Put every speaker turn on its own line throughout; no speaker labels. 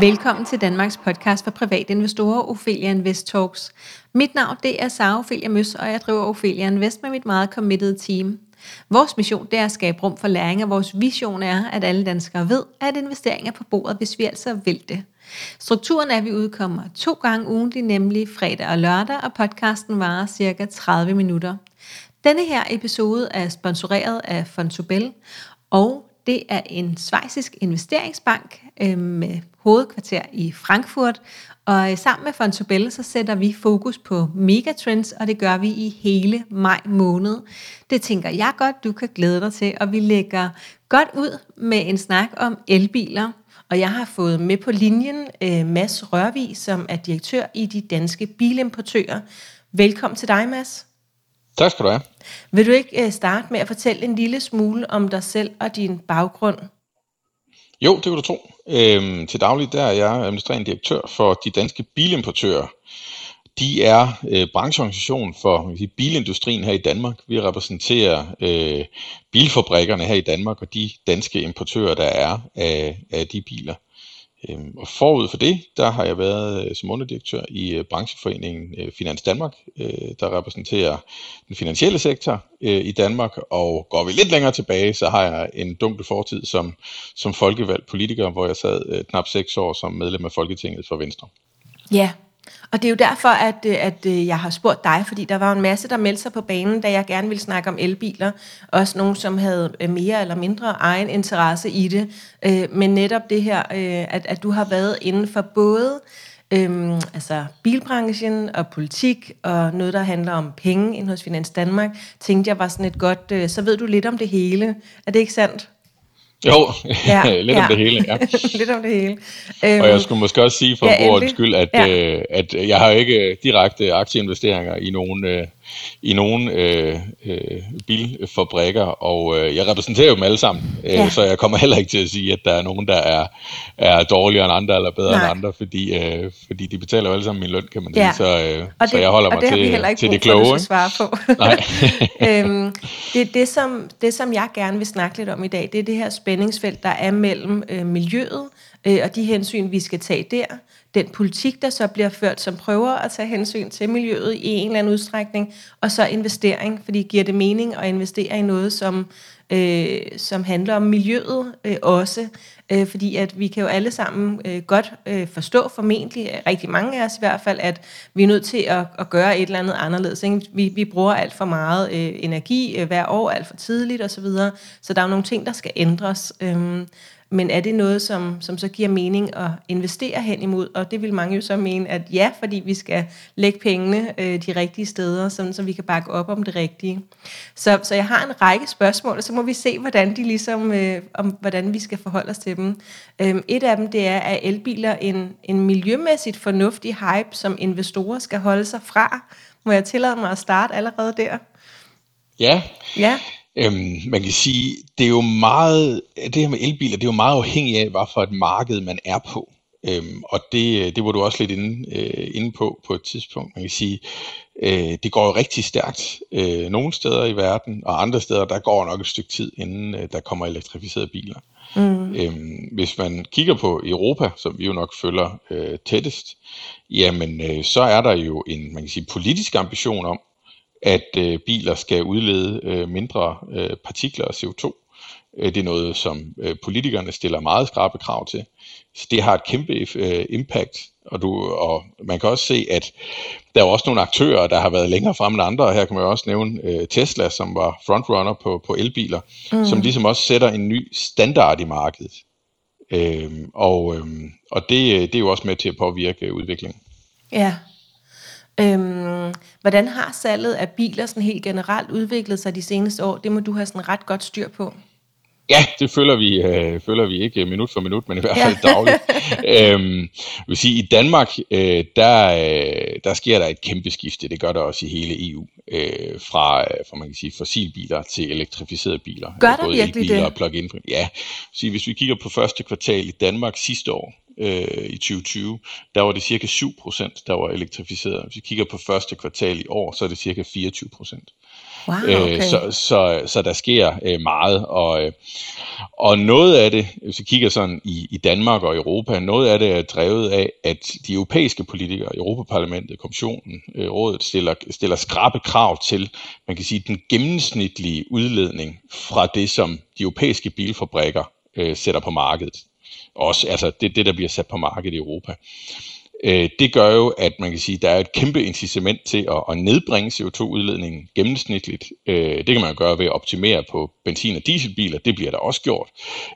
Velkommen til Danmarks podcast for private investorer, Ophelia Invest Talks. Mit navn det er Sara Ophelia Møs, og jeg driver Ophelia Invest med mit meget committed team. Vores mission det er at skabe rum for læring, og vores vision er, at alle danskere ved, at investering er på bordet, hvis vi altså vil det. Strukturen er, at vi udkommer to gange ugentlig, nemlig fredag og lørdag, og podcasten varer cirka 30 minutter. Denne her episode er sponsoreret af Fontobel, og det er en svejsisk investeringsbank øh, med hovedkvarter i Frankfurt. Og øh, sammen med Fontobel, så sætter vi fokus på megatrends, og det gør vi i hele maj måned. Det tænker jeg godt, du kan glæde dig til, og vi lægger godt ud med en snak om elbiler. Og jeg har fået med på linjen øh, Mads Rørvig, som er direktør i de danske bilimportører. Velkommen til dig, Mads.
Tak skal du have.
Vil du ikke øh, starte med at fortælle en lille smule om dig selv og din baggrund?
Jo, det kan du tro. Øhm, til daglig der er jeg administrerende direktør for de danske bilimportører. De er øh, brancheorganisation for sige, bilindustrien her i Danmark. Vi repræsenterer øh, bilfabrikkerne her i Danmark og de danske importører, der er af, af de biler. Øhm, og forud for det, der har jeg været øh, som underdirektør i øh, brancheforeningen øh, Finans Danmark, øh, der repræsenterer den finansielle sektor øh, i Danmark. Og går vi lidt længere tilbage, så har jeg en dunkel fortid som, som folkevalgt politiker, hvor jeg sad øh, knap seks år som medlem af Folketinget for Venstre.
Ja, og det er jo derfor, at, øh, at øh, jeg har spurgt dig, fordi der var en masse, der meldte sig på banen, da jeg gerne ville snakke om elbiler. Også nogen, som havde øh, mere eller mindre egen interesse i det. Men netop det her, at, at du har været inden for både øhm, altså bilbranchen og politik og noget, der handler om penge ind hos Finans Danmark, tænkte jeg var sådan et godt, så ved du lidt om det hele. Er det ikke sandt?
Jo, ja, lidt ja. om det hele, ja.
lidt om det hele.
Øhm, og jeg skulle måske også sige for ja, ordens skyld, at, ja. øh, at jeg har ikke direkte aktieinvesteringer i nogen, øh, i nogen øh, øh, bilfabrikker, og øh, jeg repræsenterer jo dem alle sammen, øh, ja. så jeg kommer heller ikke til at sige, at der er nogen, der er, er dårligere end andre, eller bedre Nej. end andre, fordi, øh, fordi de betaler jo alle sammen min løn, kan man sige, ja. så, øh,
det,
så jeg holder mig til, til det kloge. Og det
har vi svare på. Øhm, det, det, som, det, som jeg gerne vil snakke lidt om i dag, det er det her spændingsfelt, der er mellem øh, miljøet øh, og de hensyn, vi skal tage der, den politik, der så bliver ført, som prøver at tage hensyn til miljøet i en eller anden udstrækning, og så investering, fordi giver det mening at investere i noget, som, øh, som handler om miljøet øh, også, øh, fordi at vi kan jo alle sammen øh, godt øh, forstå, formentlig rigtig mange af os i hvert fald, at vi er nødt til at, at gøre et eller andet anderledes. Ikke? Vi, vi bruger alt for meget øh, energi øh, hver år, alt for tidligt osv., så, videre, så der er jo nogle ting, der skal ændres. Øh, men er det noget, som, som så giver mening at investere hen imod? Og det vil mange jo så mene, at ja, fordi vi skal lægge pengene øh, de rigtige steder, sådan, så vi kan bakke op om det rigtige. Så, så jeg har en række spørgsmål, og så må vi se, hvordan, de ligesom, øh, om, hvordan vi skal forholde os til dem. Øhm, et af dem, det er, at elbiler en, en miljømæssigt fornuftig hype, som investorer skal holde sig fra. Må jeg tillade mig at starte allerede der?
Ja. Ja. Øhm, man kan sige, det er jo meget, det her med elbiler, det er jo meget afhængigt af, hvad for et marked man er på. Øhm, og det, det var du også lidt inde, øh, inde på på et tidspunkt. Man kan sige, øh, det går jo rigtig stærkt øh, nogle steder i verden, og andre steder, der går nok et stykke tid, inden øh, der kommer elektrificerede biler. Mm. Øhm, hvis man kigger på Europa, som vi jo nok følger øh, tættest, jamen øh, så er der jo en man kan sige, politisk ambition om, at øh, biler skal udlede øh, mindre øh, partikler og CO2. Øh, det er noget, som øh, politikerne stiller meget skrabe krav til. Så det har et kæmpe øh, impact. Og, du, og man kan også se, at der er også nogle aktører, der har været længere fremme end andre. Her kan man jo også nævne øh, Tesla, som var frontrunner på, på elbiler, mm. som ligesom også sætter en ny standard i markedet. Øh, og øh, og det, det er jo også med til at påvirke udviklingen.
Ja, Øhm, hvordan har salget af biler sådan helt generelt udviklet sig de seneste år? Det må du have sådan ret godt styr på.
Ja, det føler vi, øh, føler vi ikke minut for minut, men i hvert fald ja. dagligt. øhm, vil sige, i Danmark, øh, der, øh, der sker der et kæmpe skifte. Det gør der også i hele EU. Øh, fra, fra man kan sige, fossilbiler til elektrificerede biler.
Gør der virkelig
det? Og plug-in. Ja, så hvis vi kigger på første kvartal i Danmark sidste år, øh, i 2020, der var det cirka 7%, der var elektrificeret. Hvis vi kigger på første kvartal i år, så er det cirka 24%.
Wow, øh, okay.
så, så, så der sker øh, meget, og, øh, og noget af det, hvis vi kigger sådan i, i Danmark og Europa, noget af det er drevet af, at de europæiske politikere, Europaparlamentet, Kommissionen, Rådet, stiller, stiller skrabe krav til, man kan sige, den gennemsnitlige udledning fra det, som de europæiske bilfabrikker øh, sætter på markedet. Også altså det, det, der bliver sat på markedet i Europa. Øh, det gør jo, at man kan sige, at der er et kæmpe incitament til at, at nedbringe CO2-udledningen gennemsnitligt. Øh, det kan man gøre ved at optimere på benzin- og dieselbiler, det bliver der også gjort.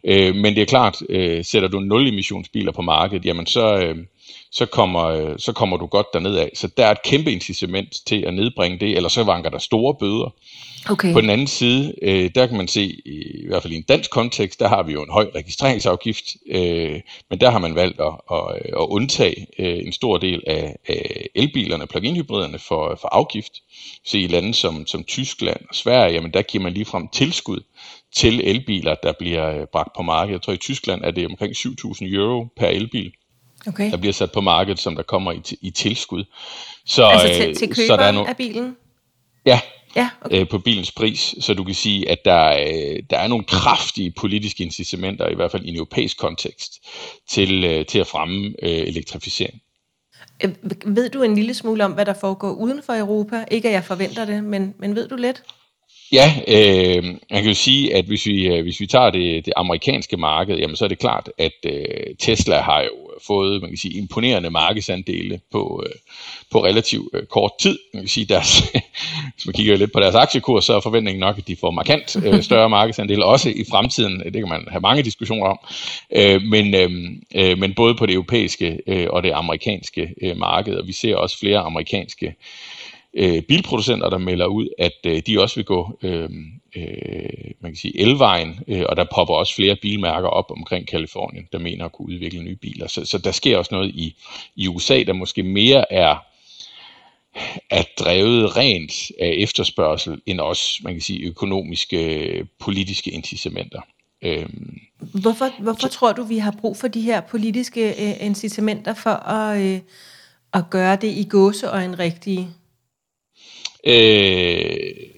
Øh, men det er klart, øh, sætter du nul-emissionsbiler på markedet, jamen så, øh, så, kommer, øh, så kommer du godt derned af. Så der er et kæmpe incitament til at nedbringe det, eller så vanker der store bøder.
Okay.
På den anden side, øh, der kan man se, i hvert fald i en dansk kontekst, der har vi jo en høj registreringsafgift, øh, men der har man valgt at, at, at undtage øh, en stor del af, af elbilerne, plug-in hybriderne for, for afgift. Så i lande som, som Tyskland og Sverige, jamen der giver man ligefrem tilskud til elbiler, der bliver øh, bragt på markedet. Jeg tror i Tyskland er det omkring 7.000 euro per elbil,
okay.
der bliver sat på markedet, som der kommer i, i tilskud.
Så, altså til, til køberen så der er no- af bilen?
Ja,
ja, okay.
øh, på bilens pris, så du kan sige, at der, øh, der er nogle kraftige politiske incitamenter, i hvert fald i en europæisk kontekst, til, øh, til at fremme øh, elektrificering.
Øh, ved du en lille smule om, hvad der foregår uden for Europa? Ikke at jeg forventer det, men, men ved du lidt?
Ja, øh, man kan jo sige, at hvis vi, øh, hvis vi tager det, det amerikanske marked, jamen så er det klart, at øh, Tesla har jo fået man kan sige, imponerende markedsandele på, øh, på relativt øh, kort tid. Man kan sige, deres, hvis man kigger lidt på deres aktiekurs, så er forventningen nok, at de får markant øh, større markedsandele, også i fremtiden. Det kan man have mange diskussioner om. Øh, men, øh, men både på det europæiske øh, og det amerikanske øh, marked, og vi ser også flere amerikanske øh, bilproducenter, der melder ud, at øh, de også vil gå øh, øh, man kan sige elvejen, øh, og der popper også flere bilmærker op omkring Kalifornien, der mener at kunne udvikle nye biler. Så, så der sker også noget i, i USA, der måske mere er er drevet rent af efterspørgsel, end også, man kan sige, økonomiske, politiske incitamenter.
Øhm, hvorfor, hvorfor tror du, vi har brug for de her politiske øh, incitamenter for at, øh, at gøre det i gåseøjen rigtige?
Øh,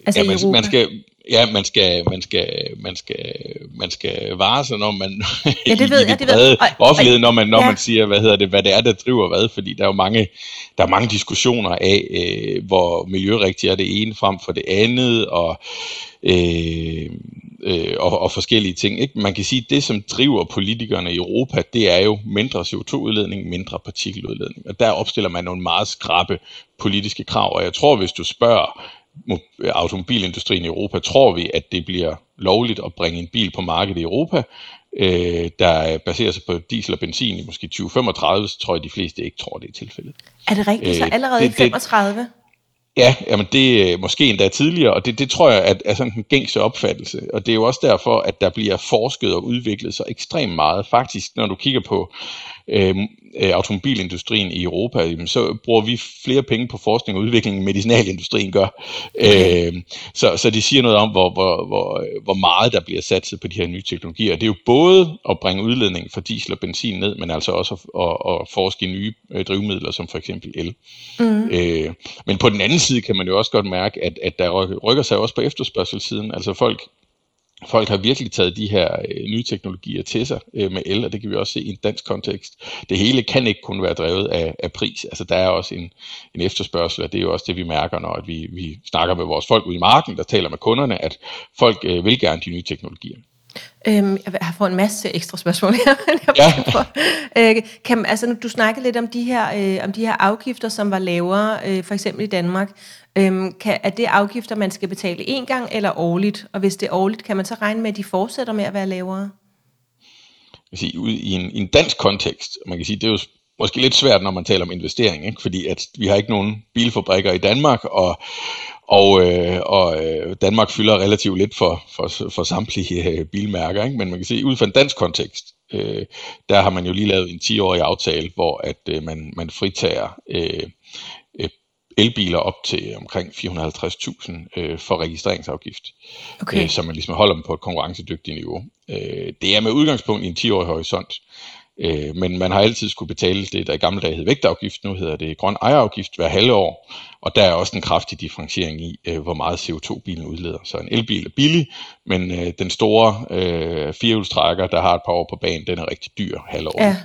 altså ja, man, man skal Ja, man skal, man skal, man skal, man skal vare sig, når man
ja, det ved, i,
det
det brede
offentlighed, når man, når ja. man siger, hvad hedder det, hvad det er, der driver hvad, fordi der er jo mange, der er mange diskussioner af, øh, hvor miljørigtigt er det ene frem for det andet, og øh, øh, og, og forskellige ting. Ikke? Man kan sige, at det, som driver politikerne i Europa, det er jo mindre CO2-udledning, mindre partikeludledning. Og der opstiller man nogle meget skrappe politiske krav, og jeg tror, hvis du spørger automobilindustrien i Europa, tror vi, at det bliver lovligt at bringe en bil på markedet i Europa, øh, der baserer sig på diesel og benzin i måske 2035, så tror jeg, de fleste ikke tror, det er tilfældet.
Er det rigtigt? Så øh, allerede i 35?
Ja, jamen det er øh, måske endda tidligere, og det, det tror jeg at er sådan en gængse opfattelse. Og det er jo også derfor, at der bliver forsket og udviklet så ekstremt meget. Faktisk, når du kigger på øh, øh, automobilindustrien i Europa, så bruger vi flere penge på forskning og udvikling, end medicinalindustrien gør. Okay. Øh, så, så det siger noget om, hvor, hvor, hvor, hvor meget der bliver satset på de her nye teknologier. Det er jo både at bringe udledningen fra diesel og benzin ned, men altså også at, at, at forske i nye øh, drivmidler, som for eksempel el. Mm. Øh, men på den anden side kan man jo også godt mærke, at, at der rykker sig også på efterspørgselssiden. Altså folk folk har virkelig taget de her øh, nye teknologier til sig øh, med el, og det kan vi også se i en dansk kontekst. Det hele kan ikke kun være drevet af, af pris. Altså der er også en, en efterspørgsel, og det er jo også det, vi mærker, når at vi, vi snakker med vores folk ude i marken, der taler med kunderne, at folk øh, vil gerne de nye teknologier.
Øhm, jeg har fået en masse ekstra spørgsmål her. jeg ja. øh, kan, altså, du snakkede lidt om de, her, øh, om de her afgifter, som var lavere, øh, for eksempel i Danmark. Øhm, kan, er det afgifter, man skal betale én gang eller årligt? Og hvis det er årligt, kan man så regne med, at de fortsætter med at være lavere?
Jeg sige, I, en, I en dansk kontekst, man kan sige, det er jo måske lidt svært, når man taler om investering, ikke? fordi at vi har ikke nogen bilfabrikker i Danmark, og, og, øh, og øh, Danmark fylder relativt lidt for, for, for samtlige øh, bilmærker, ikke? men man kan se, ud fra en dansk kontekst, øh, der har man jo lige lavet en 10-årig aftale, hvor at øh, man, man fritager øh, øh, elbiler op til omkring 450.000 øh, for registreringsafgift, okay. øh, så man ligesom holder dem på et konkurrencedygtigt niveau. Øh, det er med udgangspunkt i en 10-årig horisont, Øh, men man har altid skulle betale det, der i gamle dage hed vægtafgift, nu hedder det grøn ejerafgift hver halve år, og der er også en kraftig differentiering i, øh, hvor meget CO2 bilen udleder. Så en elbil er billig, men øh, den store øh, firehjulstrækker, der har et par år på banen, den er rigtig dyr halvår. Ja.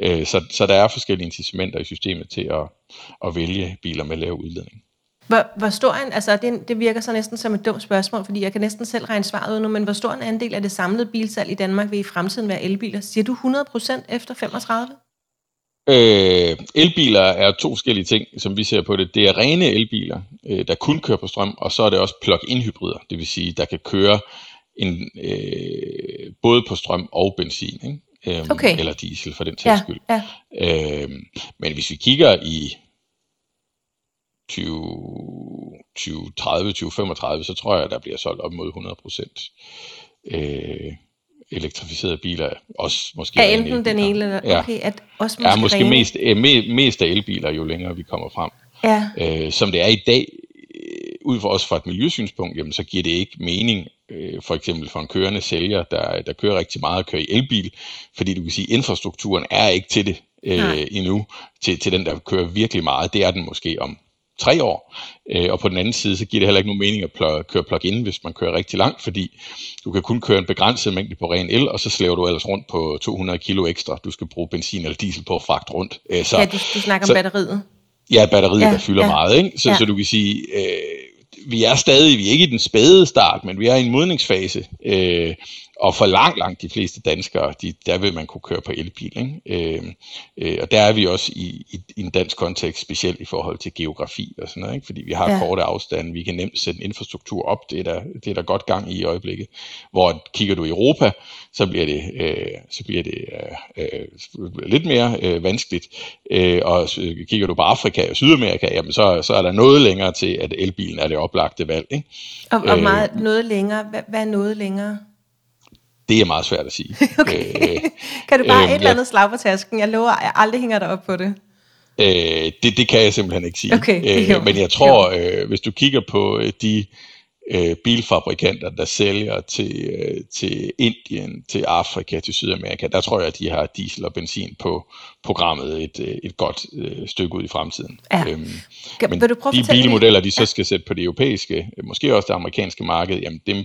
Øh, så, så der er forskellige incitamenter i systemet til at, at vælge biler med lav udledning.
Hvor, hvor stor en, altså det, det virker så næsten som et dumt spørgsmål, fordi jeg kan næsten selv regne svaret ud nu, men hvor stor en andel af det samlede bilsalg i Danmark vil i fremtiden være elbiler? Siger du 100% efter 35?
Øh, elbiler er to forskellige ting, som vi ser på det. Det er rene elbiler, øh, der kun kører på strøm, og så er det også plug-in hybrider, det vil sige, der kan køre en, øh, både på strøm og benzin, ikke? Øhm, okay. eller diesel for den sags ja, skyld. Ja. Øh, men hvis vi kigger i 2030, 2035, så tror jeg, der bliver solgt op mod 100 procent øh, elektrificerede biler. Også måske
er enten den ene eller ja. okay, at også
måske, ja, måske mest, øh, mest af elbiler, jo længere vi kommer frem. Ja. Øh, som det er i dag, øh, ud for os fra et miljøsynspunkt, jamen, så giver det ikke mening, øh, for eksempel for en kørende sælger, der, der kører rigtig meget og kører i elbil, fordi du kan sige, at infrastrukturen er ikke til det øh, endnu, til, til den, der kører virkelig meget. Det er den måske om tre år. Øh, og på den anden side, så giver det heller ikke nogen mening at pl- køre plug-in, hvis man kører rigtig langt, fordi du kan kun køre en begrænset mængde på ren el, og så slæver du ellers rundt på 200 kilo ekstra. Du skal bruge benzin eller diesel på at fragte rundt.
Øh, så, ja, du, du snakker så, om batteriet.
Ja, batteriet, ja, der fylder ja. meget. Ikke? Så, ja. så du kan sige, øh, vi er stadig, vi er ikke i den spæde start, men vi er i en modningsfase. Øh, og for langt, langt de fleste danskere, de, der vil man kunne køre på elbil. Ikke? Øh, øh, og der er vi også i, i, i en dansk kontekst, specielt i forhold til geografi og sådan noget, ikke? fordi vi har ja. korte afstande, vi kan nemt sætte en infrastruktur op, det er, der, det er der godt gang i i øjeblikket. Hvor kigger du i Europa, så bliver det, øh, så bliver det øh, øh, lidt mere øh, vanskeligt. Øh, og kigger du på Afrika og Sydamerika, jamen så, så er der noget længere til, at elbilen er det oplagte valg. Ikke?
Og, og øh, meget, noget længere, hvad, hvad er noget længere?
Det er meget svært at sige.
okay. øh, kan du bare øh, et eller andet slag på tasken? Jeg lover, jeg aldrig hænger dig op på det.
Øh, det, det kan jeg simpelthen ikke sige. Okay, øh, men jeg tror, øh, hvis du kigger på øh, de øh, bilfabrikanter, der sælger til, øh, til Indien, til Afrika, til Sydamerika, der tror jeg, at de har diesel og benzin på programmet et, øh, et godt øh, stykke ud i fremtiden. Ja. Øhm, men Vil du prøve de bilmodeller, de så skal sætte på det europæiske, måske også det amerikanske marked, jamen dem,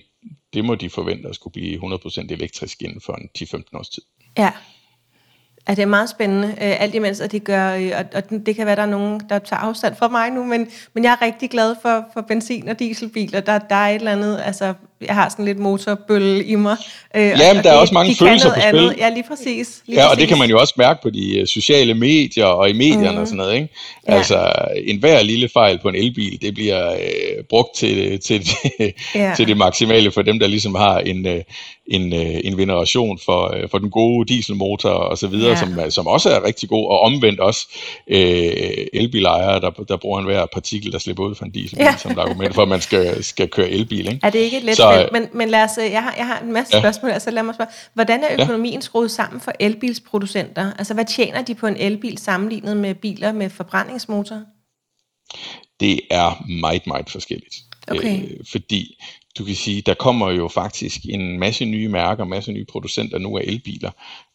det må de forvente at skulle blive 100% elektrisk inden for en 10-15 års tid.
Ja, Ja, det er meget spændende, øh, alt imens at de gør, øh, og, og det kan være, der er nogen, der tager afstand fra mig nu, men, men jeg er rigtig glad for, for benzin- og dieselbiler. Der, der er et eller andet, altså jeg har sådan lidt motorbølle i mig.
Øh, ja, men der er også mange de følelser på spil. Andet.
Ja, lige præcis. Lige
ja,
præcis.
og det kan man jo også mærke på de uh, sociale medier og i medierne mm. og sådan noget. Ikke? Ja. Altså, en hver lille fejl på en elbil, det bliver uh, brugt til, til, til, ja. til det maksimale for dem, der ligesom har en, uh, en, uh, en veneration for, uh, for den gode dieselmotor og så videre, ja. som, som også er rigtig god, og omvendt også uh, elbilejere, der, der bruger en hver partikel, der slipper ud fra en dieselbil, ja. som argument for, at man skal, skal køre elbil. Ikke?
Er det ikke et let så, men, men lad os, jeg, har, jeg har en masse ja. spørgsmål, altså lad mig spørge, hvordan er økonomien ja. skruet sammen for elbilsproducenter? Altså hvad tjener de på en elbil sammenlignet med biler med forbrændingsmotor?
Det er meget, meget forskelligt. Okay. Øh, fordi du kan sige, der kommer jo faktisk en masse nye mærker, en masse nye producenter nu af elbiler,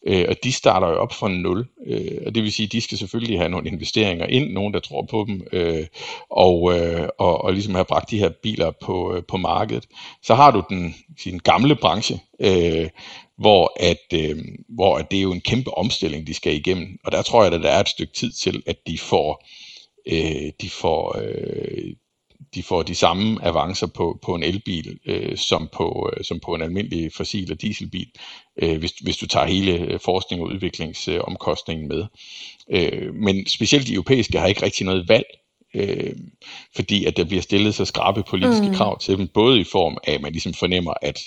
øh, og de starter jo op fra nul. Øh, og det vil sige, de skal selvfølgelig have nogle investeringer ind, nogen der tror på dem, øh, og, øh, og, og ligesom have bragt de her biler på, øh, på markedet. Så har du den, den gamle branche, øh, hvor, at, øh, hvor at det er jo en kæmpe omstilling, de skal igennem. Og der tror jeg, at der er et stykke tid til, at de får, øh, de får øh, de får de samme avancer på, på en elbil, øh, som, på, øh, som på en almindelig fossil- og dieselbil, øh, hvis, hvis du tager hele øh, forskning- og udviklingsomkostningen med. Øh, men specielt de europæiske har ikke rigtig noget valg, øh, fordi at der bliver stillet så skrabe politiske mm. krav til dem, både i form af, at man ligesom fornemmer, at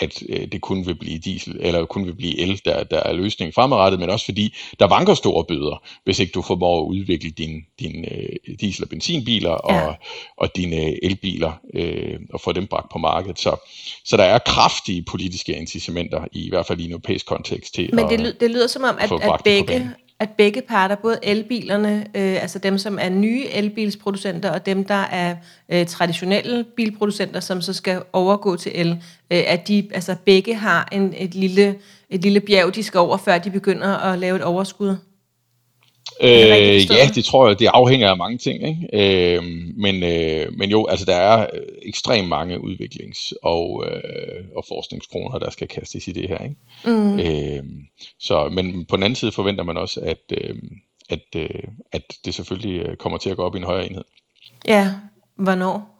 at øh, det kun vil blive diesel, eller kun vil blive el, der, der er løsningen fremadrettet, men også fordi der vanker store bøder, hvis ikke du formår at udvikle dine din, øh, diesel- og benzinbiler og, ja. og dine elbiler øh, og få dem bragt på markedet. Så, så der er kraftige politiske incitamenter, i, i hvert fald i en europæisk kontekst, til
Men det, at, det lyder som om, at, at begge at begge parter, både elbilerne, øh, altså dem, som er nye elbilsproducenter, og dem, der er øh, traditionelle bilproducenter, som så skal overgå til el, øh, at de altså begge har en, et, lille, et lille bjerg, de skal over, før de begynder at lave et overskud?
Øh, ja, det tror jeg, det afhænger af mange ting. Ikke? Øh, men, øh, men jo, altså der er ekstremt mange udviklings- og, øh, og forskningskroner, der skal kastes i det her. Ikke? Mm. Øh, så, men på den anden side forventer man også, at, øh, at, øh, at det selvfølgelig øh, kommer til at gå op i en højere enhed.
Ja, hvornår?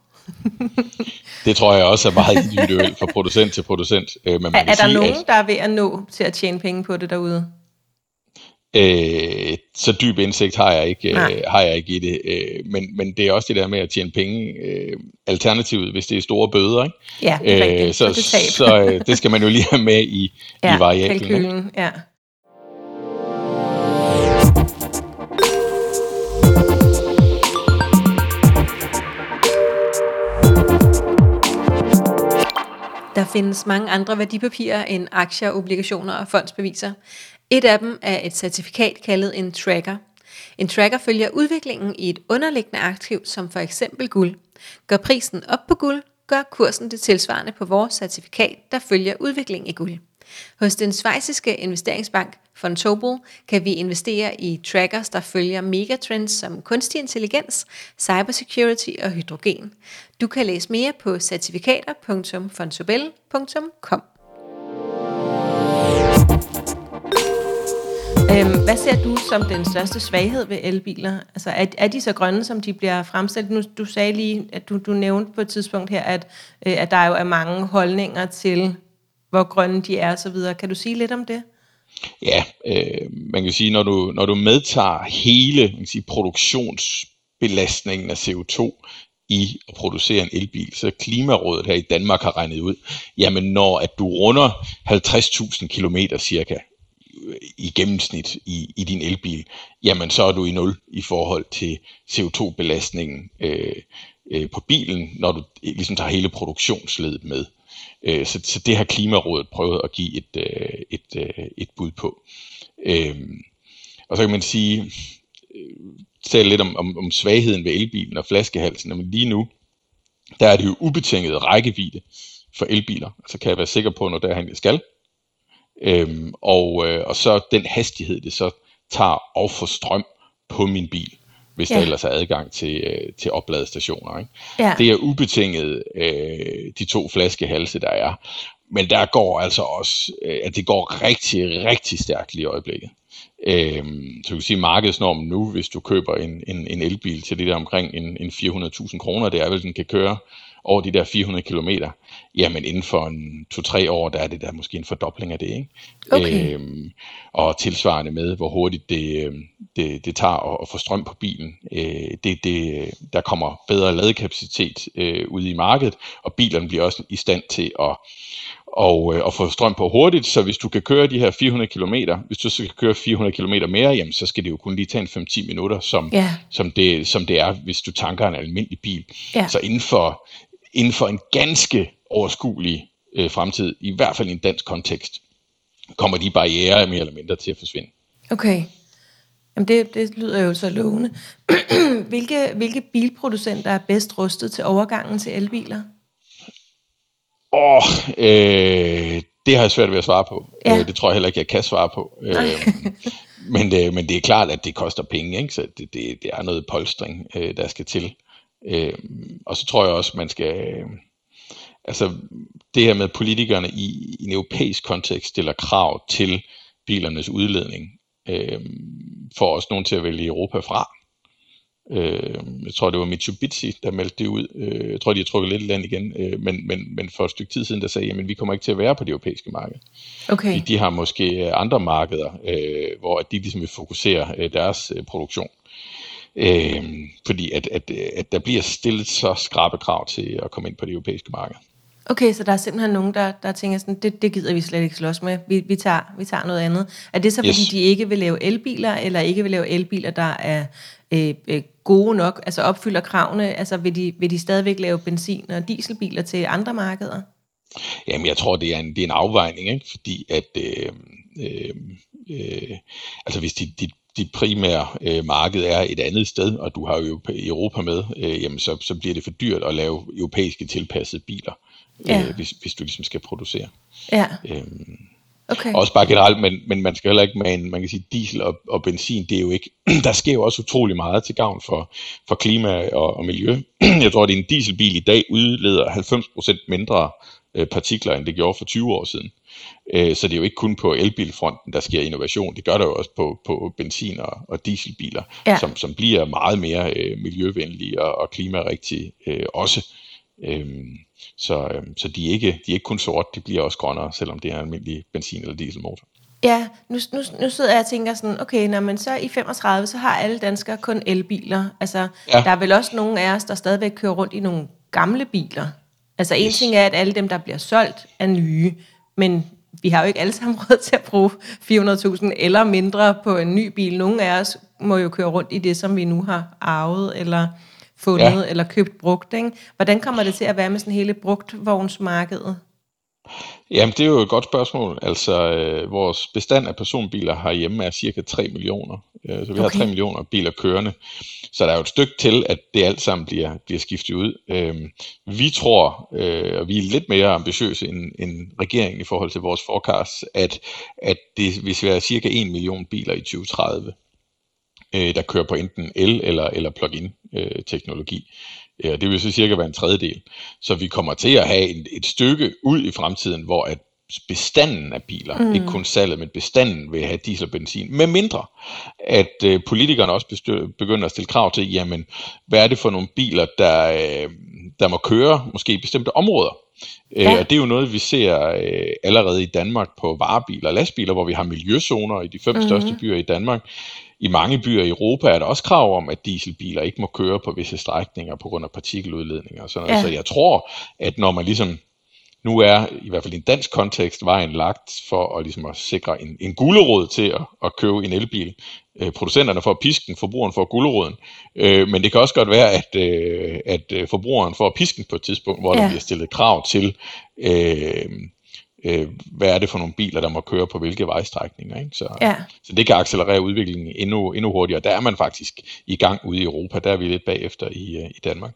det tror jeg også er meget individuelt fra producent til producent.
Øh, men man er, er der sige, nogen, at, der er ved at nå til at tjene penge på det derude?
Øh, så dyb indsigt har jeg ikke, øh, har jeg ikke i det. Øh, men, men det er også det der med at tjene penge. Øh, alternativet, hvis det er store bøder, ikke?
Ja, det
øh, så, det så øh, det skal man jo lige have med i, ja, i variablen. Kalkylen,
ja. Der findes mange andre værdipapirer end aktier, obligationer og fondsbeviser. Et af dem er et certifikat kaldet en tracker. En tracker følger udviklingen i et underliggende aktiv, som for eksempel guld. Går prisen op på guld, gør kursen det tilsvarende på vores certifikat, der følger udviklingen i guld. Hos den svejsiske investeringsbank Fontobel kan vi investere i trackers, der følger megatrends som kunstig intelligens, cybersecurity og hydrogen. Du kan læse mere på certifikater.fontobel.com. Øhm, hvad ser du som den største svaghed ved elbiler? Altså, er, er de så grønne, som de bliver fremstillet? Nu, du sagde lige, at du, du nævnte på et tidspunkt her, at, øh, at der jo er mange holdninger til, hvor grønne de er osv. Kan du sige lidt om det?
Ja, øh, man kan sige, når du, når du medtager hele man kan sige, produktionsbelastningen af CO2 i at producere en elbil, så Klimarådet her i Danmark har regnet ud, jamen når at du runder 50.000 km cirka, i gennemsnit i, i din elbil, jamen så er du i nul i forhold til CO2-belastningen øh, øh, på bilen, når du ligesom tager hele produktionsledet med. Øh, så, så det har Klimarådet prøvet at give et, øh, et, øh, et bud på. Øh, og så kan man sige, øh, tale lidt om, om, om svagheden ved elbilen og flaskehalsen, men lige nu, der er det jo ubetinget rækkevidde for elbiler. Altså kan jeg være sikker på, når derhen jeg skal, Øhm, og, øh, og så den hastighed, det så tager at få strøm på min bil, hvis ja. der ellers er adgang til, øh, til opladestationer. Ikke? Ja. Det er ubetinget øh, de to flaskehalse, der er. Men der går altså også, øh, at det går rigtig, rigtig stærkt lige i øjeblikket. Øhm, så du kan sige, markedsnormen nu, hvis du køber en, en, en elbil til det der omkring en, en 400.000 kroner, det er vel, den kan køre over de der 400 kilometer, jamen inden for en 2-3 år, der er det der måske en fordobling af det. Ikke? Okay. Øhm, og tilsvarende med, hvor hurtigt det, øhm, det, det tager at, at få strøm på bilen. Øh, det, det, der kommer bedre ladekapacitet øh, ude i markedet, og bilerne bliver også i stand til at og, øh, og få strøm på hurtigt, så hvis du kan køre de her 400 km, hvis du så kan køre 400 km mere, jamen så skal det jo kun lige tage en 5-10 minutter, som, yeah. som, det, som det er, hvis du tanker en almindelig bil. Yeah. Så inden for, inden for en ganske overskuelig øh, fremtid, i hvert fald i en dansk kontekst, kommer de barriere mere eller mindre til at forsvinde.
Okay. Jamen det, det lyder jo så lovende. hvilke, hvilke bilproducenter er bedst rustet til overgangen til elbiler?
Åh, oh, øh, det har jeg svært ved at svare på. Ja. Øh, det tror jeg heller ikke, jeg kan svare på. Øh, men, det, men det er klart, at det koster penge, ikke? så det, det, det er noget polstring, øh, der skal til. Øh, og så tror jeg også, man skal... Øh, altså, det her med politikerne i, i en europæisk kontekst stiller krav til bilernes udledning, øh, for os nogen til at vælge Europa fra. Øh, jeg tror, det var Mitsubishi, der meldte det ud. Øh, jeg tror, de har trukket lidt land igen. Øh, men, men, men for et stykke tid siden, der sagde, at vi kommer ikke til at være på det europæiske marked. Okay. De, de har måske andre markeder, øh, hvor de ligesom vil fokusere øh, deres øh, produktion. Øh, fordi at, at, at der bliver stillet så skrabe krav til at komme ind på det europæiske marked.
Okay, så der er simpelthen nogen, der, der tænker sådan, det, det gider vi slet ikke slås med. Vi, vi, tager, vi tager noget andet. Er det så, fordi yes. de ikke vil lave elbiler, eller ikke vil lave elbiler, der er øh, øh, gode nok, altså opfylder kravene? Altså vil de, vil de stadigvæk lave benzin- og dieselbiler til andre markeder?
Jamen, jeg tror, det er en, det er en afvejning, ikke? fordi at øh, øh, øh, altså hvis de, de, dit primære øh, marked er et andet sted, og du har jo Europa med, øh, jamen så, så bliver det for dyrt at lave europæiske tilpassede biler, ja. øh, hvis, hvis du ligesom skal producere.
Ja. Øhm,
Okay. Også bare generelt, men, men man skal heller ikke med en, man kan sige, diesel og, og benzin, det er jo ikke, der sker jo også utrolig meget til gavn for, for klima og, og miljø. Jeg tror, at en dieselbil i dag udleder 90% mindre partikler, end det gjorde for 20 år siden. Øh, så det er jo ikke kun på elbilfronten, der sker innovation. Det gør der jo også på, på benzin- og, og dieselbiler, ja. som, som bliver meget mere øh, miljøvenlige og, og klimarigtige øh, også. Øhm, så, øhm, så de, er ikke, de er ikke kun sort, de bliver også grønnere, selvom det er en almindelig benzin- eller dieselmotor.
Ja, nu, nu, nu sidder jeg og tænker sådan, okay, når man så i 35, så har alle danskere kun elbiler. Altså, ja. der er vel også nogle af os, der stadigvæk kører rundt i nogle gamle biler. Altså, en yes. ting er, at alle dem, der bliver solgt, er nye, men vi har jo ikke alle sammen råd til at bruge 400.000 eller mindre på en ny bil. Nogle af os må jo køre rundt i det, som vi nu har arvet, eller fundet ja. eller købt brugt. Ikke? Hvordan kommer det til at være med sådan hele brugtvognsmarkedet?
Jamen, det er jo et godt spørgsmål. Altså, øh, vores bestand af personbiler herhjemme er cirka 3 millioner. Øh, så vi okay. har 3 millioner biler kørende. Så der er jo et stykke til, at det alt sammen bliver, bliver skiftet ud. Øh, vi tror, øh, og vi er lidt mere ambitiøse end, end regeringen i forhold til vores forecast, at, at det vil være cirka 1 million biler i 2030 øh, der kører på enten el eller, eller plug-in øh, teknologi. Øh, det vil så cirka være en tredjedel. Så vi kommer til at have en, et stykke ud i fremtiden, hvor at bestanden af biler, mm. ikke kun salget, men bestanden vil have diesel og benzin, med mindre at øh, politikerne også bestø- begynder at stille krav til, jamen, hvad er det for nogle biler, der, øh, der må køre, måske i bestemte områder. Øh, ja. Øh, og det er jo noget, vi ser øh, allerede i Danmark på varebiler og lastbiler, hvor vi har miljøzoner i de fem mm. største byer i Danmark i mange byer i Europa er der også krav om, at dieselbiler ikke må køre på visse strækninger på grund af partikeludledninger og sådan noget. Ja. Så jeg tror, at når man ligesom nu er, i hvert fald i en dansk kontekst, vejen lagt for at, ligesom at sikre en, en gulerod til at, at købe en elbil. Øh, producenterne får pisken, forbrugeren får guleroden. Øh, men det kan også godt være, at, øh, at forbrugeren får pisken på et tidspunkt, hvor ja. der bliver stillet krav til, øh, øh, hvad er det for nogle biler, der må køre på hvilke vejstrækninger. Ikke? Så, ja. så det kan accelerere udviklingen endnu, endnu hurtigere. Der er man faktisk i gang ude i Europa, der er vi lidt bagefter i, øh, i Danmark.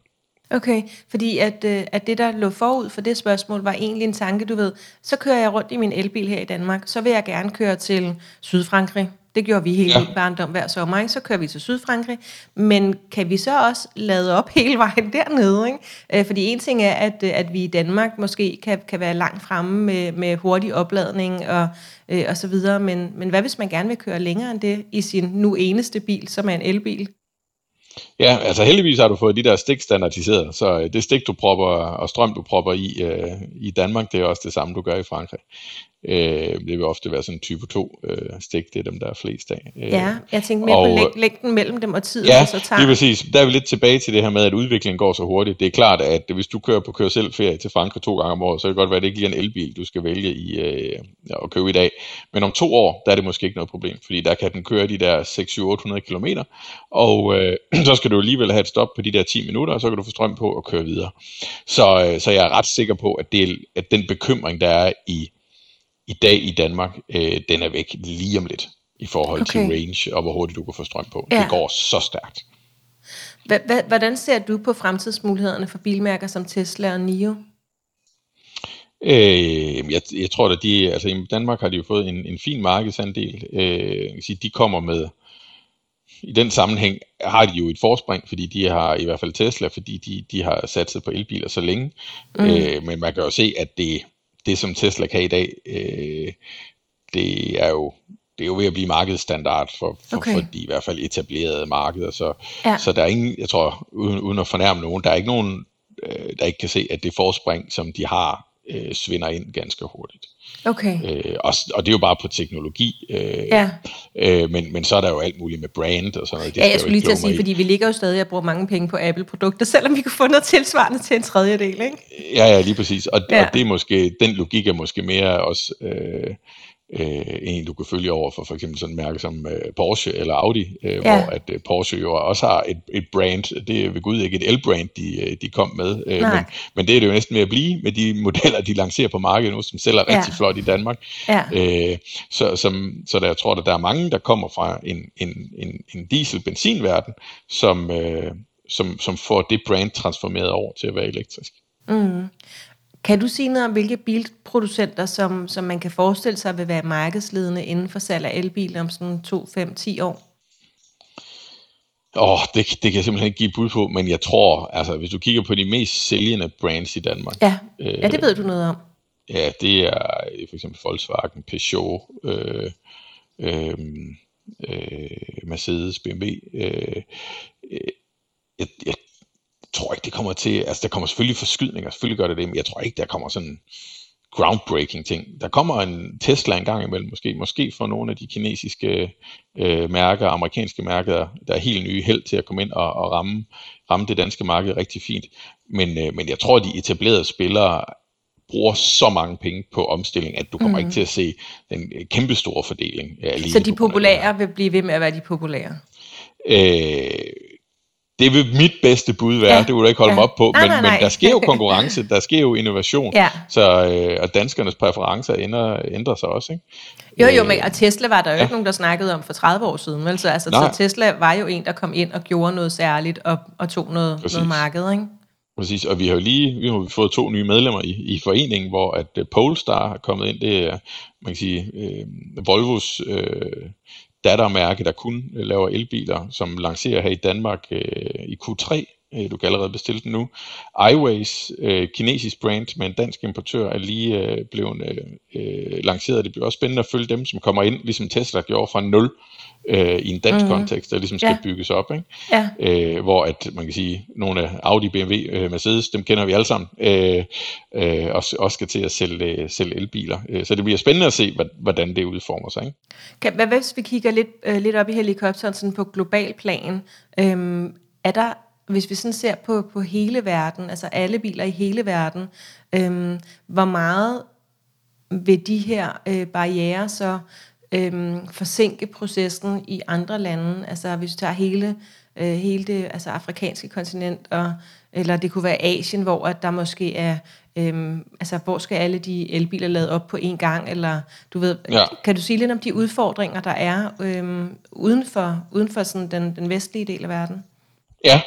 Okay, fordi at, øh, at det, der lå forud for det spørgsmål, var egentlig en tanke, du ved, så kører jeg rundt i min elbil her i Danmark, så vil jeg gerne køre til Sydfrankrig, det gjorde vi hele ja. barndom hver sommer, ikke? så kører vi til Sydfrankrig. Men kan vi så også lade op hele vejen dernede? Ikke? Øh, fordi en ting er, at, øh, at vi i Danmark måske kan, kan være langt fremme med, med hurtig opladning og, øh, og så videre. Men, men hvad hvis man gerne vil køre længere end det i sin nu eneste bil, som er en elbil?
Ja, altså heldigvis har du fået de der stik standardiseret, så øh, det stik du propper og strøm du propper i øh, i Danmark, det er også det samme du gør i Frankrig. Øh, det vil ofte være sådan en type 2 øh, stik, det er dem, der er flest af.
Øh, ja, jeg tænkte mere og, på læg- længden mellem dem og tiden,
ja, så tager. Ja, præcis. Der er vi lidt tilbage til det her med, at udviklingen går så hurtigt. Det er klart, at hvis du kører på kør selv ferie til Frankrig to gange om året, så kan det godt være, at det ikke lige er en elbil, du skal vælge i, øh, at købe i dag. Men om to år, der er det måske ikke noget problem, fordi der kan den køre de der 600-800 km, og øh, så skal du alligevel have et stop på de der 10 minutter, og så kan du få strøm på og køre videre. Så, øh, så jeg er ret sikker på, at, det, at den bekymring, der er i i dag i Danmark, øh, den er væk lige om lidt i forhold okay. til range og hvor hurtigt du kan få strøm på. Ja. Det går så stærkt.
Hvordan ser du på fremtidsmulighederne for bilmærker som Tesla og NIO?
Øh, jeg, jeg tror at de, altså i Danmark har de jo fået en, en fin markedsandel. Øh, sige, de kommer med, i den sammenhæng har de jo et forspring, fordi de har, i hvert fald Tesla, fordi de, de har satset på elbiler så længe. Mm. Øh, men man kan jo se, at det, det, som Tesla kan i dag, øh, det er jo det er jo ved at blive markedsstandard for, for, okay. for de i hvert fald etablerede markeder. Så, ja. så der er ingen, jeg tror, uden, uden at fornærme nogen, der er ikke nogen, øh, der ikke kan se, at det forspring, som de har, øh, svinder ind ganske hurtigt.
Okay.
Øh, og, og det er jo bare på teknologi. Øh, ja. øh, men, men så er der jo alt muligt med brand og sådan noget.
Det ja, jeg skulle lige til at sige, i. fordi vi ligger jo stadig og bruger mange penge på Apple-produkter, selvom vi kunne få noget tilsvarende til en tredjedel, ikke?
Ja, ja, lige præcis. Og, ja. og det er måske, den logik er måske mere også... Øh, øh, en, du kan følge over for for eksempel sådan en mærke som øh, Porsche eller Audi, øh, ja. hvor at øh, Porsche jo også har et, et brand, det er ved Gud ikke et el-brand, de, øh, de kom med, øh, men, men det er det jo næsten med at blive med de modeller, de lancerer på markedet nu, som sælger ja. rigtig flot i Danmark. Ja. Øh, så, som, så der, jeg tror, at der er mange, der kommer fra en, en, en, en diesel-benzinverden, som, øh, som, som får det brand transformeret over til at være elektrisk. Mm.
Kan du sige noget om, hvilke bilproducenter, som, som man kan forestille sig vil være markedsledende inden for salg af elbiler om sådan 2, 5, 10 år?
Åh, oh, det, det kan jeg simpelthen ikke give bud på, men jeg tror, altså hvis du kigger på de mest sælgende brands i Danmark.
Ja, øh, ja det ved du noget om.
Ja, det er for eksempel Volkswagen, Peugeot, øh, øh, øh, Mercedes, BMW. Øh, øh, jeg, jeg tror ikke, det kommer til, altså der kommer selvfølgelig forskydninger, selvfølgelig gør det det, men jeg tror ikke, der kommer sådan groundbreaking ting. Der kommer en Tesla en gang imellem, måske, måske for nogle af de kinesiske øh, mærker, amerikanske mærker, der er helt nye held til at komme ind og, og ramme, ramme det danske marked rigtig fint. Men, øh, men jeg tror, de etablerede spillere bruger så mange penge på omstilling, at du kommer mm. ikke til at se den kæmpe store fordeling.
Så de populære vil blive ved med at være de populære?
Øh, det vil mit bedste bud være, ja, det vil du ikke holde ja. mig op på, men, nej, nej, nej. men der sker jo konkurrence, der sker jo innovation, ja. så, øh, og danskernes præferencer ændrer, ændrer sig også. Ikke?
Jo, jo, men og Tesla var der jo ja. ikke nogen, der snakkede om for 30 år siden, vel? Så, altså, så Tesla var jo en, der kom ind og gjorde noget særligt og, og tog noget, noget marked, ikke?
Præcis, og vi har jo lige vi har fået to nye medlemmer i, i foreningen, hvor at uh, Polestar er kommet ind. Det er, man kan sige, uh, Volvos uh, dattermærke, der kun øh, laver elbiler, som lancerer her i Danmark øh, i Q3. Øh, du kan allerede bestille den nu. iWays, øh, kinesisk brand med en dansk importør, er lige øh, blevet øh, øh, lanceret. Det bliver også spændende at følge dem, som kommer ind, ligesom Tesla gjorde fra 0 øh, i en dansk mm. kontekst, der ligesom skal ja. bygges op. Ikke? Ja. Øh, hvor at man kan sige, nogle af Audi, BMW, øh, Mercedes, dem kender vi alle sammen, øh, øh, også, også skal til at sælge, sælge elbiler. Øh, så det bliver spændende at se, hvordan det udformer sig. Ikke?
Kan, hvad hvis vi kigger lidt, øh, lidt op i helikopteren sådan på global plan? Øh, er der hvis vi sådan ser på, på hele verden, altså alle biler i hele verden, øhm, hvor meget vil de her øh, barriere så øhm, forsinke processen i andre lande? Altså hvis vi tager hele, øh, hele det altså afrikanske kontinent, og, eller det kunne være Asien, hvor at der måske er, øhm, altså hvor skal alle de elbiler lavet op på en gang, eller du ved, ja. kan du sige lidt om de udfordringer, der er øhm, uden for, uden for sådan den, den vestlige del af verden?
Ja,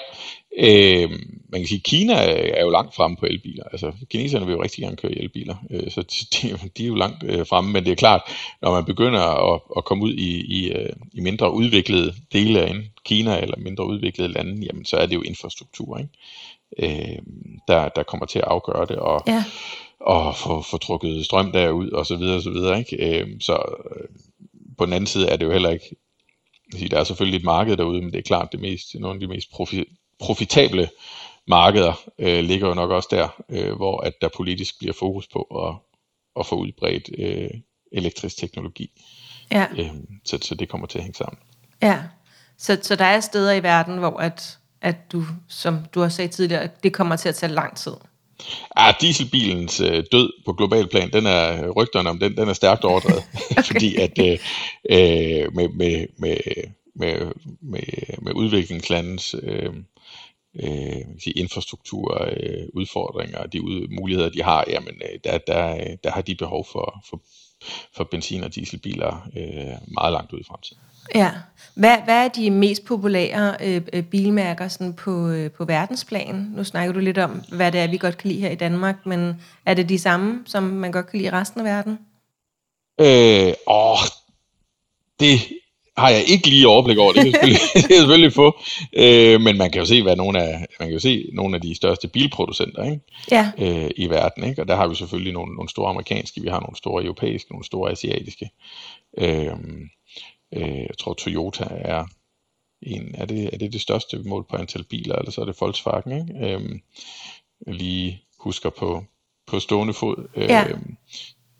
Øh, man kan sige, at Kina er jo langt fremme på elbiler. Altså, kineserne vil jo rigtig gerne køre i elbiler, øh, så de, de er jo langt øh, fremme. Men det er klart, når man begynder at, at komme ud i, i, øh, i mindre udviklede dele af Kina eller mindre udviklede lande, jamen, så er det jo infrastruktur, ikke? Øh, der, der kommer til at afgøre det. Og, ja. og få, få trukket strøm derud og så videre og så videre. Ikke? Øh, så øh, på den anden side er det jo heller ikke der er selvfølgelig et marked derude, men det er klart, det mest, nogle af de mest profi, profitable markeder øh, ligger jo nok også der, øh, hvor at der politisk bliver fokus på at, at få udbredt øh, elektrisk teknologi. Ja. Øh, så, så det kommer til at hænge sammen.
Ja, så, så der er steder i verden, hvor at, at du, som du har sagt tidligere, det kommer til at tage lang tid.
Ja, dieselbilens øh, død på global plan, den er rygterne om den, den er stærkt overdrevet, okay. fordi at øh, øh, med, med, med, med, med, med udviklingslandens øh, øh, sige, infrastruktur, øh, udfordringer og de ud, muligheder, de har, jamen øh, der, der, der har de behov for, for, for benzin- og dieselbiler øh, meget langt ud i fremtiden.
Ja. Hvad, hvad er de mest populære øh, øh, bilmærker sådan på, øh, på verdensplan? Nu snakker du lidt om, hvad det er, vi godt kan lide her i Danmark, men er det de samme, som man godt kan lide i resten af verden?
Øh, åh, det har jeg ikke lige overblik over. Det kan selvfølgelig, det kan selvfølgelig få. Øh, men man kan jo se, hvad nogle af, man kan jo se nogle af de største bilproducenter ikke? Ja. Øh, i verden. Ikke? Og der har vi selvfølgelig nogle, nogle store amerikanske, vi har nogle store europæiske, nogle store asiatiske. Øh, øh, jeg tror Toyota er en, er det, er det det største mål på antal biler, eller så er det Volkswagen, ikke? Øh, lige husker på, på stående fod. Øh, ja.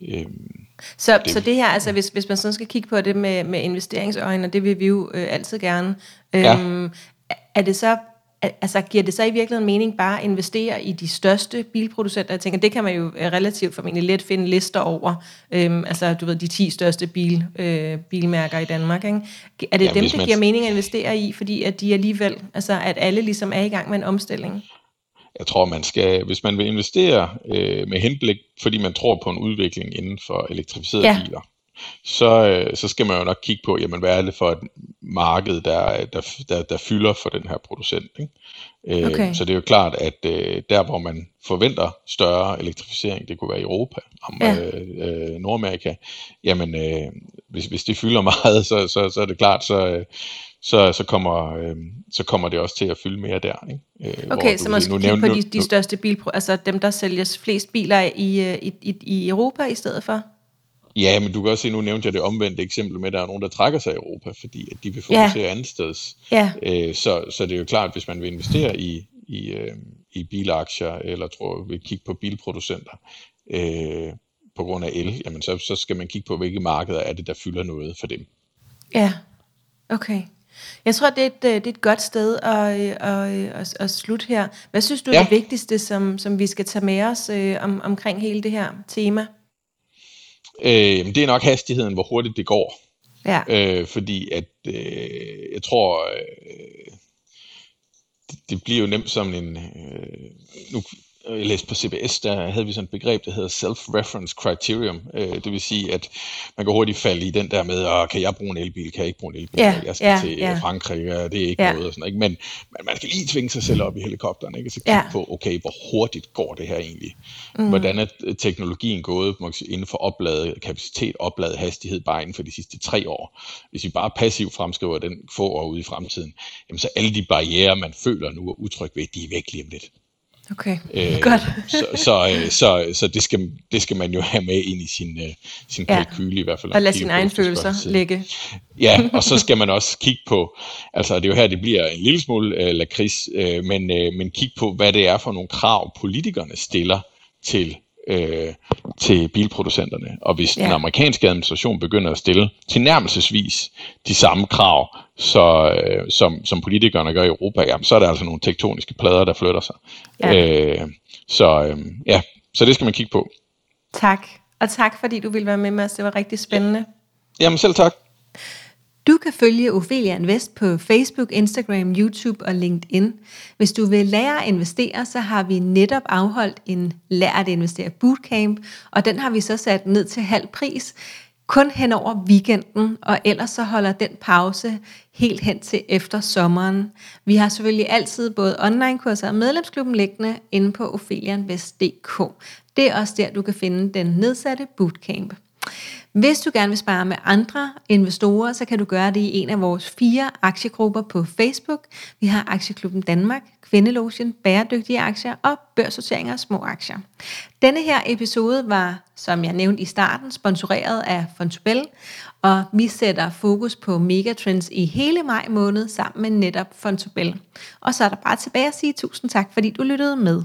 Øhm, så, det, så det her, altså hvis, hvis man sådan skal kigge på det med, med investeringsøjne, og det vil vi jo øh, altid gerne, øhm, ja. er det så altså giver det så i virkeligheden mening bare at investere i de største bilproducenter? Jeg tænker, det kan man jo relativt formentlig let finde lister over. Øhm, altså, du ved, de 10 største bil, øh, bilmærker i Danmark. Ikke? Er det ja, dem, det man... giver mening at investere i, fordi at de alligevel, altså at alle ligesom er i gang med en omstilling?
Jeg tror, man skal, hvis man vil investere øh, med henblik, fordi man tror på en udvikling inden for elektrificerede ja. biler, så, øh, så skal man jo nok kigge på, jamen, hvad er det for et marked, der, der, der, der fylder for den her producent. Ikke? Øh, okay. Så det er jo klart, at øh, der hvor man forventer større elektrificering, det kunne være Europa, om, ja. øh, øh, Nordamerika, jamen øh, hvis, hvis det fylder meget, så, så, så er det klart, så, øh, så, så, kommer, øh, så kommer det også til at fylde mere der. Ikke?
Øh, okay, så man skal kigge på de, de største bilpro, altså dem, der sælges flest biler i, i, i, i Europa i stedet for?
Ja, men du kan også se, nu nævnte jeg det omvendte eksempel med, at der er nogen, der trækker sig i Europa, fordi at de vil fokusere ja. andet sted. Ja. Øh, så, så det er jo klart, at hvis man vil investere i, i, øh, i bilaktier, eller tror, vil kigge på bilproducenter, øh, på grund af el, jamen så, så skal man kigge på, hvilke markeder er det, der fylder noget for dem.
Ja, okay. Jeg tror, det er et, øh, det er et godt sted at, øh, at, øh, at, at slutte her. Hvad synes du er ja. det vigtigste, som, som vi skal tage med os øh, om, omkring hele det her tema?
Øh, det er nok hastigheden, hvor hurtigt det går. Ja. Øh, fordi at øh, jeg tror, øh, det, det bliver jo nemt som en... Øh, nu jeg læste på CBS, der havde vi sådan et begreb, der hedder self-reference criterion. Øh, det vil sige, at man kan hurtigt falde i den der med, oh, kan jeg bruge en elbil, kan jeg ikke bruge en elbil, ja, jeg skal ja, til ja. Frankrig, og det er ikke ja. noget. Og sådan, ikke? Men, men man skal lige tvinge sig selv op i helikopteren, ikke? og så kigge ja. på, okay, hvor hurtigt går det her egentlig? Mm. Hvordan er teknologien gået inden for opladet kapacitet, opladet hastighed, bare inden for de sidste tre år? Hvis vi bare passivt fremskriver den få år ude i fremtiden, jamen så alle de barriere, man føler nu er utryg ved, de er væk lige om lidt.
Okay, øh, godt.
så, så, øh, så, så det, skal, det skal man jo have med ind i sin, øh, sin ja. kalkyl i hvert fald.
Og lade sine egne følelser ligge.
Ja, og så skal man også kigge på, altså det er jo her, det bliver en lille smule øh, lakrids, øh, men, øh, men kigge på, hvad det er for nogle krav, politikerne stiller til øh, til bilproducenterne. Og hvis ja. den amerikanske administration begynder at stille tilnærmelsesvis de samme krav, så, øh, som, som politikerne gør i Europa, jamen, så er der altså nogle tektoniske plader, der flytter sig. Ja. Øh, så øh, ja, så det skal man kigge på.
Tak, og tak fordi du ville være med os. Det var rigtig spændende.
Jamen selv tak.
Du kan følge Ophelia Invest på Facebook, Instagram, YouTube og LinkedIn. Hvis du vil lære at investere, så har vi netop afholdt en Lær at investere bootcamp, og den har vi så sat ned til halv pris, kun hen over weekenden, og ellers så holder den pause helt hen til efter sommeren. Vi har selvfølgelig altid både online-kurser og medlemsklubben liggende inde på ophelianvest.dk. Det er også der, du kan finde den nedsatte bootcamp. Hvis du gerne vil spare med andre investorer, så kan du gøre det i en af vores fire aktiegrupper på Facebook. Vi har Aktieklubben Danmark, Kvindelogien, Bæredygtige Aktier og Børssorteringer og Små Aktier. Denne her episode var, som jeg nævnte i starten, sponsoreret af Fontobel, og vi sætter fokus på megatrends i hele maj måned sammen med netop Fontobel. Og så er der bare tilbage at sige tusind tak, fordi du lyttede med.